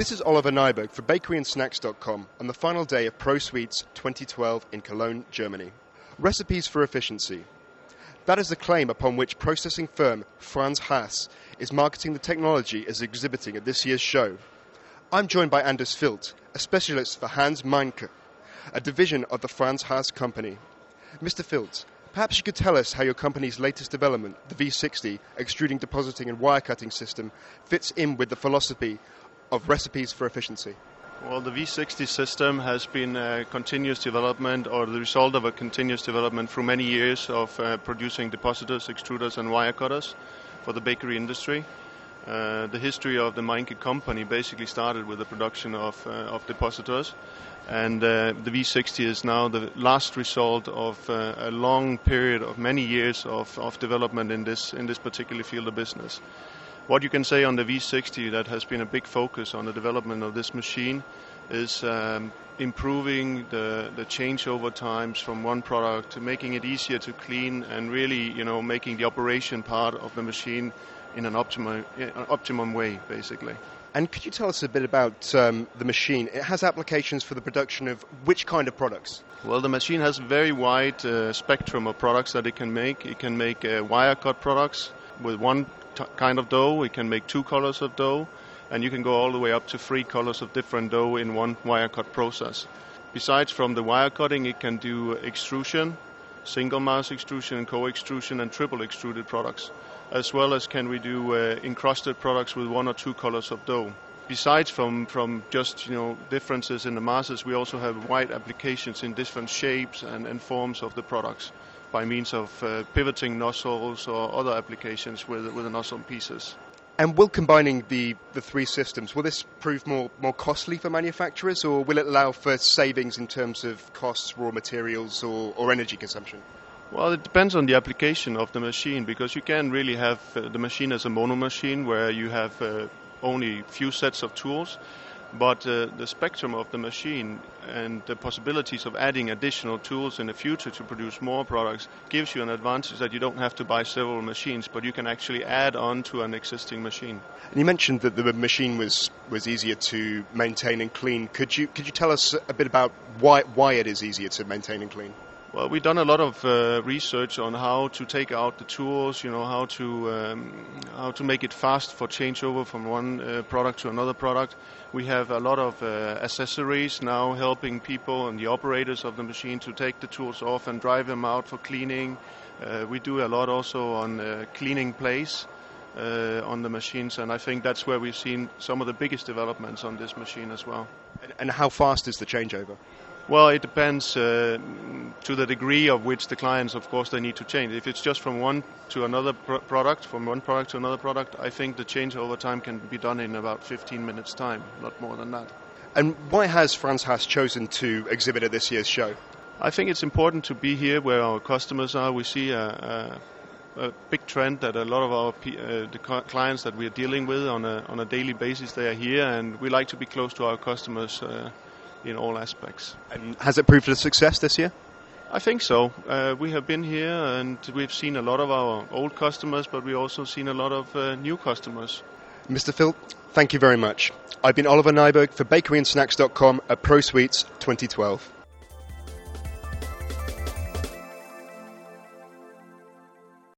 This is Oliver Nieburg for bakeryandsnacks.com on the final day of Pro Sweets 2012 in Cologne, Germany. Recipes for efficiency. That is the claim upon which processing firm Franz Haas is marketing the technology as exhibiting at this year's show. I'm joined by Anders Filt, a specialist for Haas Meincke, a division of the Franz Haas company. Mr. Filt, perhaps you could tell us how your company's latest development, the V60 extruding, depositing, and wire cutting system, fits in with the philosophy of recipes for efficiency? Well, the V60 system has been a continuous development or the result of a continuous development through many years of uh, producing depositors, extruders, and wire cutters for the bakery industry. Uh, the history of the Meincke company basically started with the production of, uh, of depositors, and uh, the V60 is now the last result of uh, a long period of many years of, of development in this in this particular field of business. What you can say on the V60 that has been a big focus on the development of this machine is um, improving the, the changeover times from one product to making it easier to clean and really, you know, making the operation part of the machine in an optimum, optimum way, basically. And could you tell us a bit about um, the machine? It has applications for the production of which kind of products? Well, the machine has a very wide uh, spectrum of products that it can make. It can make uh, wire cut products with one t- kind of dough. We can make two colors of dough, and you can go all the way up to three colors of different dough in one wire cut process. Besides from the wire cutting, it can do extrusion, single mass extrusion co-extrusion and triple extruded products, as well as can we do uh, encrusted products with one or two colors of dough. Besides from, from just you know differences in the masses, we also have wide applications in different shapes and, and forms of the products by means of uh, pivoting nozzles or other applications with, with the nozzle pieces. And will combining the, the three systems, will this prove more, more costly for manufacturers or will it allow for savings in terms of costs, raw materials or, or energy consumption? Well, it depends on the application of the machine because you can really have uh, the machine as a mono machine where you have uh, only few sets of tools but uh, the spectrum of the machine and the possibilities of adding additional tools in the future to produce more products gives you an advantage that you don't have to buy several machines, but you can actually add on to an existing machine. And you mentioned that the machine was, was easier to maintain and clean. Could you could you tell us a bit about why why it is easier to maintain and clean? Well, we've done a lot of uh, research on how to take out the tools, you know, how to um, how to make it fast for changeover from one uh, product to another product. We have a lot of uh, accessories now helping people and the operators of the machine to take the tools off and drive them out for cleaning. Uh, we do a lot also on uh, cleaning place. Uh, on the machines, and I think that's where we've seen some of the biggest developments on this machine as well. And, and how fast is the changeover? Well, it depends uh, to the degree of which the clients, of course, they need to change. If it's just from one to another product, from one product to another product, I think the change over time can be done in about 15 minutes' time, not more than that. And why has Franz Haas chosen to exhibit at this year's show? I think it's important to be here where our customers are. We see a, a a big trend that a lot of our uh, the clients that we are dealing with on a on a daily basis they are here, and we like to be close to our customers. Uh, in all aspects. And has it proved a success this year? I think so. Uh, we have been here and we've seen a lot of our old customers, but we've also seen a lot of uh, new customers. Mr. Phil, thank you very much. I've been Oliver Nieburg for bakeryandsnacks.com at Pro Sweets 2012.